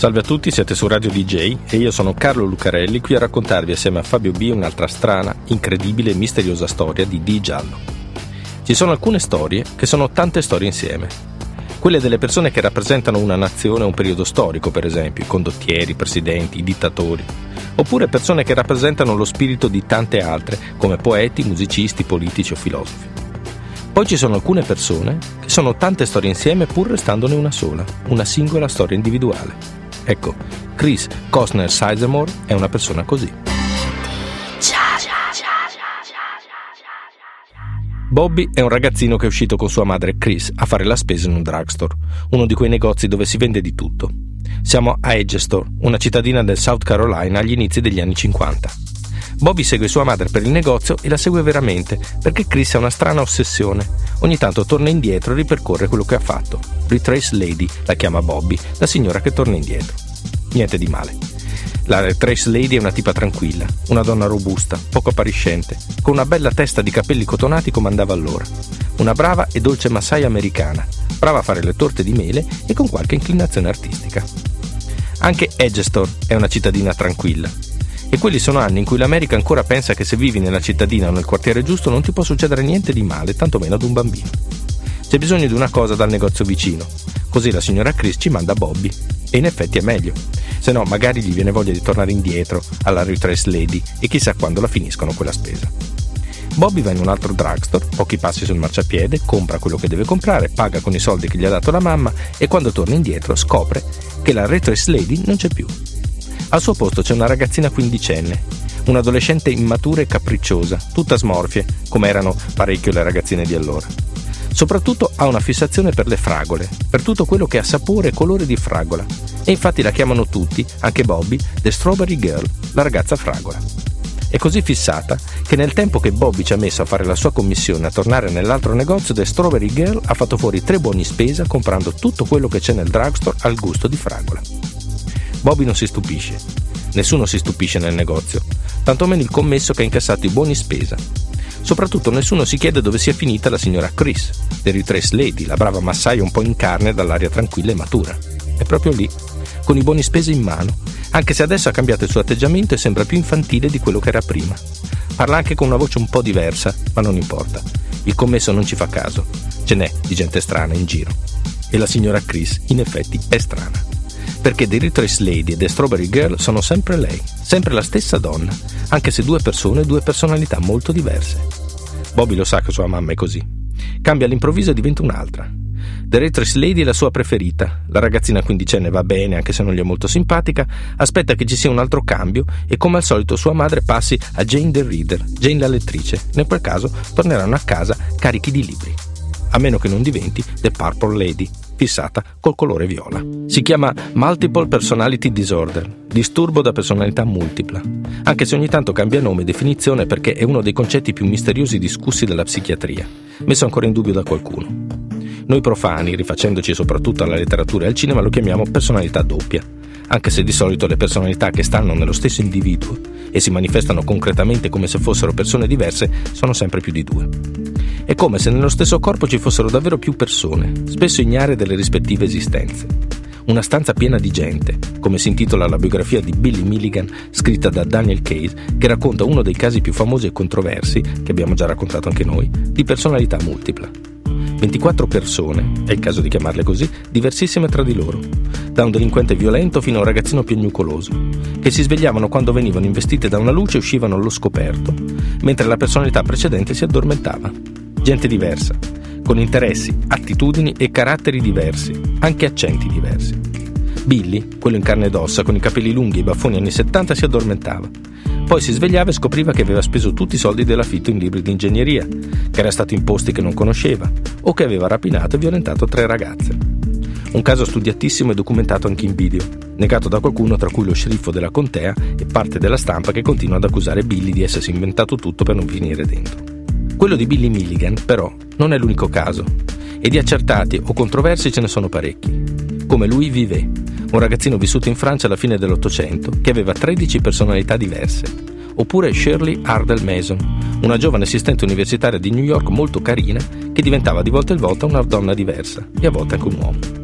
Salve a tutti, siete su Radio DJ e io sono Carlo Lucarelli qui a raccontarvi assieme a Fabio B un'altra strana, incredibile e misteriosa storia di Di Giallo. Ci sono alcune storie che sono tante storie insieme. Quelle delle persone che rappresentano una nazione o un periodo storico, per esempio, i condottieri, i presidenti, i dittatori. Oppure persone che rappresentano lo spirito di tante altre, come poeti, musicisti, politici o filosofi. Poi ci sono alcune persone che sono tante storie insieme pur restandone una sola, una singola storia individuale. Ecco, Chris Costner Sizemore è una persona così. Bobby è un ragazzino che è uscito con sua madre Chris a fare la spesa in un drugstore, uno di quei negozi dove si vende di tutto. Siamo a Edgestore, una cittadina del South Carolina agli inizi degli anni 50. Bobby segue sua madre per il negozio e la segue veramente, perché Chris ha una strana ossessione. Ogni tanto torna indietro e ripercorre quello che ha fatto. Retrace Lady la chiama Bobby, la signora che torna indietro. Niente di male. La Retrace Lady è una tipa tranquilla, una donna robusta, poco appariscente, con una bella testa di capelli cotonati come andava allora. Una brava e dolce massaia americana, brava a fare le torte di mele e con qualche inclinazione artistica. Anche Edgestone è una cittadina tranquilla, e quelli sono anni in cui l'America ancora pensa che se vivi nella cittadina o nel quartiere giusto non ti può succedere niente di male, tantomeno ad un bambino. C'è bisogno di una cosa dal negozio vicino, così la signora Chris ci manda Bobby. E in effetti è meglio. Se no, magari gli viene voglia di tornare indietro alla Retrace Lady e chissà quando la finiscono quella spesa. Bobby va in un altro drugstore, pochi passi sul marciapiede, compra quello che deve comprare, paga con i soldi che gli ha dato la mamma e quando torna indietro scopre che la Retrace Lady non c'è più. Al suo posto c'è una ragazzina quindicenne, un'adolescente immatura e capricciosa, tutta smorfie, come erano parecchio le ragazzine di allora. Soprattutto ha una fissazione per le fragole, per tutto quello che ha sapore e colore di fragola. E infatti la chiamano tutti, anche Bobby, The Strawberry Girl, la ragazza fragola. È così fissata che nel tempo che Bobby ci ha messo a fare la sua commissione a tornare nell'altro negozio, The Strawberry Girl ha fatto fuori tre buoni spesa comprando tutto quello che c'è nel drugstore al gusto di fragola. Bobby non si stupisce. Nessuno si stupisce nel negozio, tantomeno il commesso che ha incassato i buoni spesa. Soprattutto nessuno si chiede dove sia finita la signora Chris, The Retrace Lady, la brava massaia un po' in carne dall'aria tranquilla e matura. È proprio lì, con i buoni spesa in mano, anche se adesso ha cambiato il suo atteggiamento e sembra più infantile di quello che era prima. Parla anche con una voce un po' diversa, ma non importa. Il commesso non ci fa caso. Ce n'è di gente strana in giro. E la signora Chris, in effetti, è strana perché The Retrace Lady e The Strawberry Girl sono sempre lei, sempre la stessa donna, anche se due persone e due personalità molto diverse. Bobby lo sa che sua mamma è così. Cambia all'improvviso e diventa un'altra. The Retrace Lady è la sua preferita, la ragazzina quindicenne va bene anche se non gli è molto simpatica, aspetta che ci sia un altro cambio e come al solito sua madre passi a Jane the Reader, Jane la lettrice, in quel caso torneranno a casa carichi di libri, a meno che non diventi The Purple Lady, fissata col colore viola. Si chiama Multiple Personality Disorder, disturbo da personalità multipla, anche se ogni tanto cambia nome e definizione perché è uno dei concetti più misteriosi discussi dalla psichiatria, messo ancora in dubbio da qualcuno. Noi profani, rifacendoci soprattutto alla letteratura e al cinema, lo chiamiamo personalità doppia, anche se di solito le personalità che stanno nello stesso individuo e si manifestano concretamente come se fossero persone diverse sono sempre più di due. È come se nello stesso corpo ci fossero davvero più persone, spesso ignare delle rispettive esistenze. Una stanza piena di gente, come si intitola la biografia di Billy Milligan scritta da Daniel Case, che racconta uno dei casi più famosi e controversi, che abbiamo già raccontato anche noi, di personalità multipla. 24 persone, è il caso di chiamarle così, diversissime tra di loro, da un delinquente violento fino a un ragazzino piagnucoloso, che si svegliavano quando venivano investite da una luce e uscivano allo scoperto, mentre la personalità precedente si addormentava. Gente diversa, con interessi, attitudini e caratteri diversi, anche accenti diversi. Billy, quello in carne ed ossa, con i capelli lunghi e i baffoni anni 70, si addormentava. Poi si svegliava e scopriva che aveva speso tutti i soldi dell'affitto in libri di ingegneria, che era stato in posti che non conosceva, o che aveva rapinato e violentato tre ragazze. Un caso studiatissimo e documentato anche in video, negato da qualcuno tra cui lo sceriffo della contea e parte della stampa che continua ad accusare Billy di essersi inventato tutto per non finire dentro. Quello di Billy Milligan, però, non è l'unico caso, e di accertati o controversi ce ne sono parecchi, come Louis Vivet, un ragazzino vissuto in Francia alla fine dell'Ottocento che aveva 13 personalità diverse, oppure Shirley Ardell Mason, una giovane assistente universitaria di New York molto carina che diventava di volta in volta una donna diversa e a volte anche un uomo.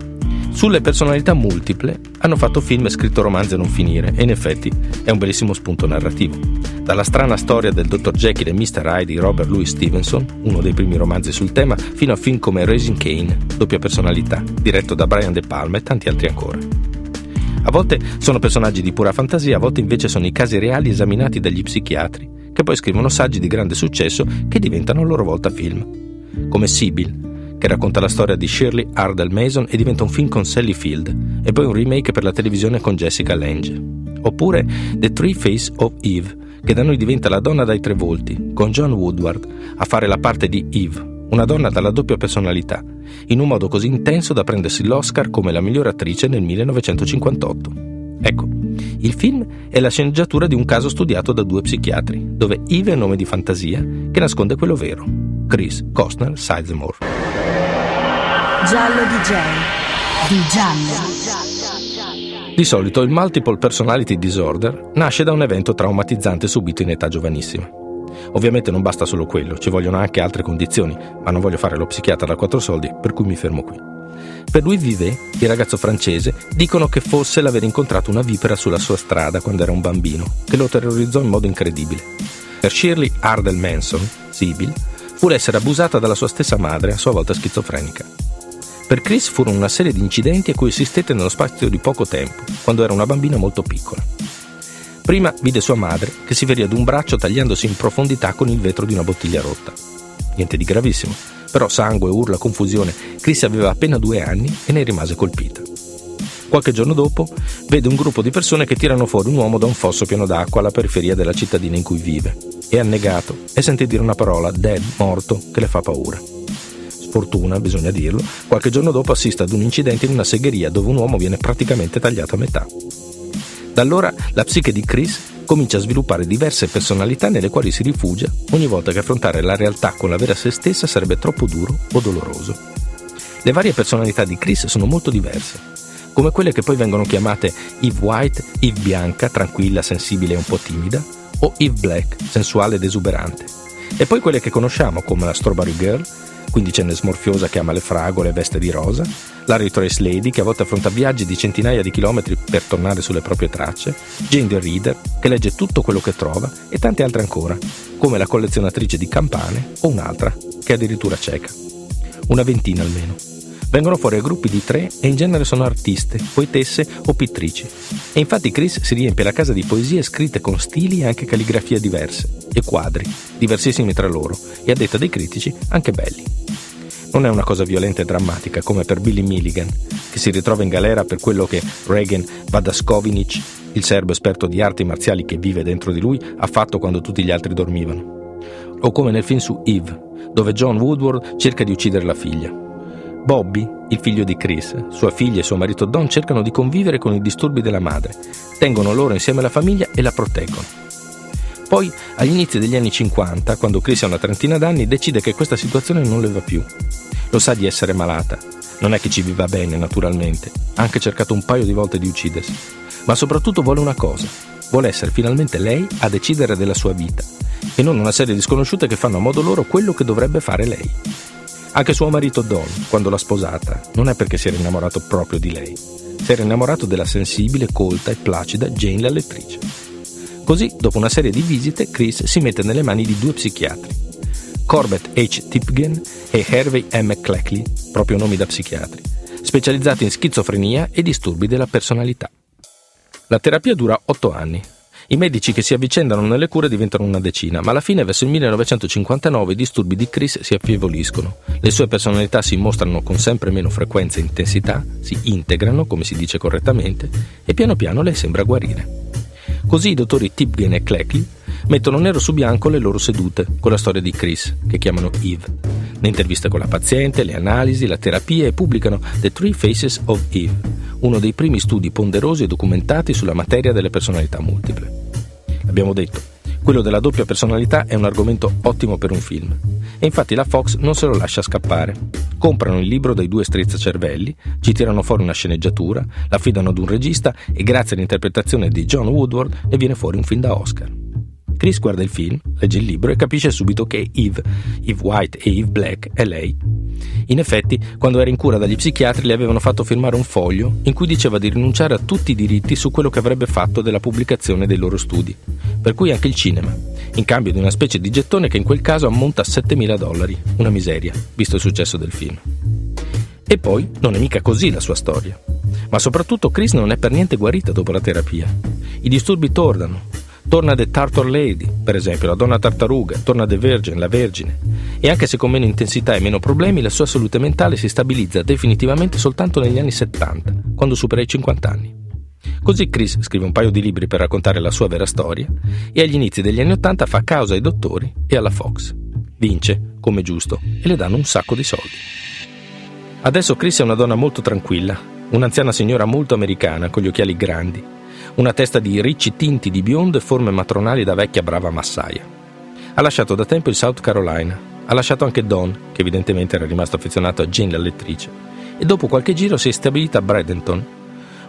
Sulle personalità multiple hanno fatto film e scritto romanzi a non finire e in effetti è un bellissimo spunto narrativo. Dalla strana storia del Dr. Jekyll e Mr. Hyde di Robert Louis Stevenson, uno dei primi romanzi sul tema, fino a film come Raising Kane, doppia personalità, diretto da Brian De Palma e tanti altri ancora. A volte sono personaggi di pura fantasia, a volte invece sono i casi reali esaminati dagli psichiatri, che poi scrivono saggi di grande successo che diventano a loro volta film. Come Sibyl, che racconta la storia di Shirley Ardell Mason e diventa un film con Sally Field e poi un remake per la televisione con Jessica Lange. Oppure The Three Face of Eve, che da noi diventa La donna dai tre volti, con John Woodward a fare la parte di Eve, una donna dalla doppia personalità, in un modo così intenso da prendersi l'Oscar come la migliore attrice nel 1958. Ecco, il film è la sceneggiatura di un caso studiato da due psichiatri, dove Eve è un nome di fantasia che nasconde quello vero, Chris Costner Sizemore. Giallo DJ. Di giallo. Di solito il Multiple Personality Disorder nasce da un evento traumatizzante subito in età giovanissima. Ovviamente non basta solo quello, ci vogliono anche altre condizioni, ma non voglio fare lo psichiatra da quattro soldi, per cui mi fermo qui. Per Louis Vivet, il ragazzo francese, dicono che fosse l'aver incontrato una vipera sulla sua strada quando era un bambino, che lo terrorizzò in modo incredibile. Per Shirley Ardell Manson, Sibyl, fu l'essere abusata dalla sua stessa madre, a sua volta schizofrenica. Per Chris furono una serie di incidenti a cui assistette nello spazio di poco tempo, quando era una bambina molto piccola. Prima vide sua madre che si ferì ad un braccio tagliandosi in profondità con il vetro di una bottiglia rotta. Niente di gravissimo, però sangue, urla, confusione. Chris aveva appena due anni e ne rimase colpita. Qualche giorno dopo vede un gruppo di persone che tirano fuori un uomo da un fosso pieno d'acqua alla periferia della cittadina in cui vive. È annegato e sente dire una parola, dead, morto, che le fa paura. Sfortuna, bisogna dirlo, qualche giorno dopo assiste ad un incidente in una segheria dove un uomo viene praticamente tagliato a metà. Da allora la psiche di Chris comincia a sviluppare diverse personalità nelle quali si rifugia ogni volta che affrontare la realtà con la vera se stessa sarebbe troppo duro o doloroso. Le varie personalità di Chris sono molto diverse, come quelle che poi vengono chiamate Eve White, Eve bianca, tranquilla, sensibile e un po' timida, o Eve Black, sensuale ed esuberante. E poi quelle che conosciamo come la Strawberry Girl, quindicenne smorfiosa che ama le fragole e veste di rosa, la Retrace Lady che a volte affronta viaggi di centinaia di chilometri per tornare sulle proprie tracce, Jane the Reader che legge tutto quello che trova e tante altre ancora, come la collezionatrice di campane o un'altra che è addirittura cieca. Una ventina almeno. Vengono fuori a gruppi di tre e in genere sono artiste, poetesse o pittrici. E infatti Chris si riempie la casa di poesie scritte con stili e anche calligrafie diverse, e quadri, diversissimi tra loro, e a detta dei critici anche belli. Non è una cosa violenta e drammatica come per Billy Milligan, che si ritrova in galera per quello che Reagan Vadaskovinic, il serbo esperto di arti marziali che vive dentro di lui, ha fatto quando tutti gli altri dormivano. O come nel film su Eve, dove John Woodward cerca di uccidere la figlia. Bobby, il figlio di Chris, sua figlia e suo marito Don cercano di convivere con i disturbi della madre, tengono loro insieme la famiglia e la proteggono. Poi, agli inizi degli anni 50, quando Chris ha una trentina d'anni, decide che questa situazione non le va più. Lo sa di essere malata. Non è che ci viva bene, naturalmente. Ha anche cercato un paio di volte di uccidersi. Ma soprattutto vuole una cosa. Vuole essere finalmente lei a decidere della sua vita. E non una serie di sconosciute che fanno a modo loro quello che dovrebbe fare lei. Anche suo marito Don, quando l'ha sposata, non è perché si era innamorato proprio di lei. Si era innamorato della sensibile, colta e placida Jane la lettrice. Così, dopo una serie di visite, Chris si mette nelle mani di due psichiatri, Corbett H. Tipgen e Hervey M. Cleckley, proprio nomi da psichiatri, specializzati in schizofrenia e disturbi della personalità. La terapia dura otto anni i medici che si avvicendano nelle cure diventano una decina, ma alla fine, verso il 1959, i disturbi di Chris si affievoliscono. Le sue personalità si mostrano con sempre meno frequenza e intensità, si integrano, come si dice correttamente, e piano piano lei sembra guarire. Così i dottori Tipgen e Cleckley mettono nero su bianco le loro sedute con la storia di Chris, che chiamano Eve. Le interviste con la paziente, le analisi, la terapia e pubblicano The Three Faces of Eve, uno dei primi studi ponderosi e documentati sulla materia delle personalità multiple. Abbiamo detto, Quello della doppia personalità è un argomento ottimo per un film. E infatti la Fox non se lo lascia scappare. Comprano il libro dai due strizzacervelli, ci tirano fuori una sceneggiatura, l'affidano ad un regista e grazie all'interpretazione di John Woodward ne viene fuori un film da Oscar. Chris guarda il film, legge il libro e capisce subito che Eve, Eve White e Eve Black è lei. In effetti, quando era in cura dagli psichiatri le avevano fatto firmare un foglio in cui diceva di rinunciare a tutti i diritti su quello che avrebbe fatto della pubblicazione dei loro studi, per cui anche il cinema, in cambio di una specie di gettone che in quel caso ammonta a 7.000 dollari, una miseria, visto il successo del film. E poi non è mica così la sua storia. Ma soprattutto Chris non è per niente guarita dopo la terapia. I disturbi tornano, Torna The Tartar Lady, per esempio, la donna tartaruga, torna The Virgin, la Vergine. E anche se con meno intensità e meno problemi, la sua salute mentale si stabilizza definitivamente soltanto negli anni 70, quando supera i 50 anni. Così Chris scrive un paio di libri per raccontare la sua vera storia e agli inizi degli anni 80 fa causa ai dottori e alla Fox. Vince, come giusto, e le danno un sacco di soldi. Adesso Chris è una donna molto tranquilla, un'anziana signora molto americana con gli occhiali grandi, una testa di ricci tinti di biondo e forme matronali da vecchia brava massaia. Ha lasciato da tempo il South Carolina, ha lasciato anche Don, che evidentemente era rimasto affezionato a Jane la lettrice, e dopo qualche giro si è stabilita a Bradenton,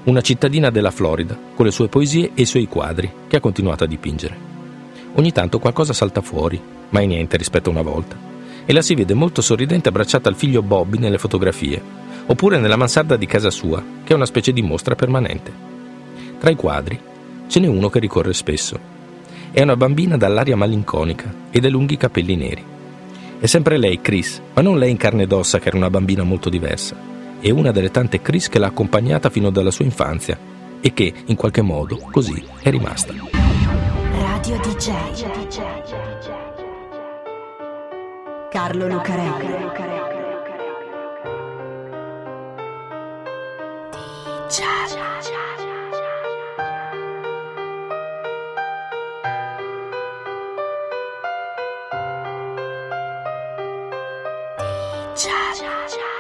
una cittadina della Florida, con le sue poesie e i suoi quadri, che ha continuato a dipingere. Ogni tanto qualcosa salta fuori, mai niente rispetto a una volta, e la si vede molto sorridente abbracciata al figlio Bobby nelle fotografie, oppure nella mansarda di casa sua, che è una specie di mostra permanente. Tra i quadri ce n'è uno che ricorre spesso. È una bambina dall'aria malinconica e dai lunghi capelli neri. È sempre lei, Chris, ma non lei in carne ed ossa che era una bambina molto diversa. È una delle tante Chris che l'ha accompagnata fino dalla sua infanzia e che, in qualche modo, così è rimasta. Radio DJ Carlo Lucarelli DJ 家。家家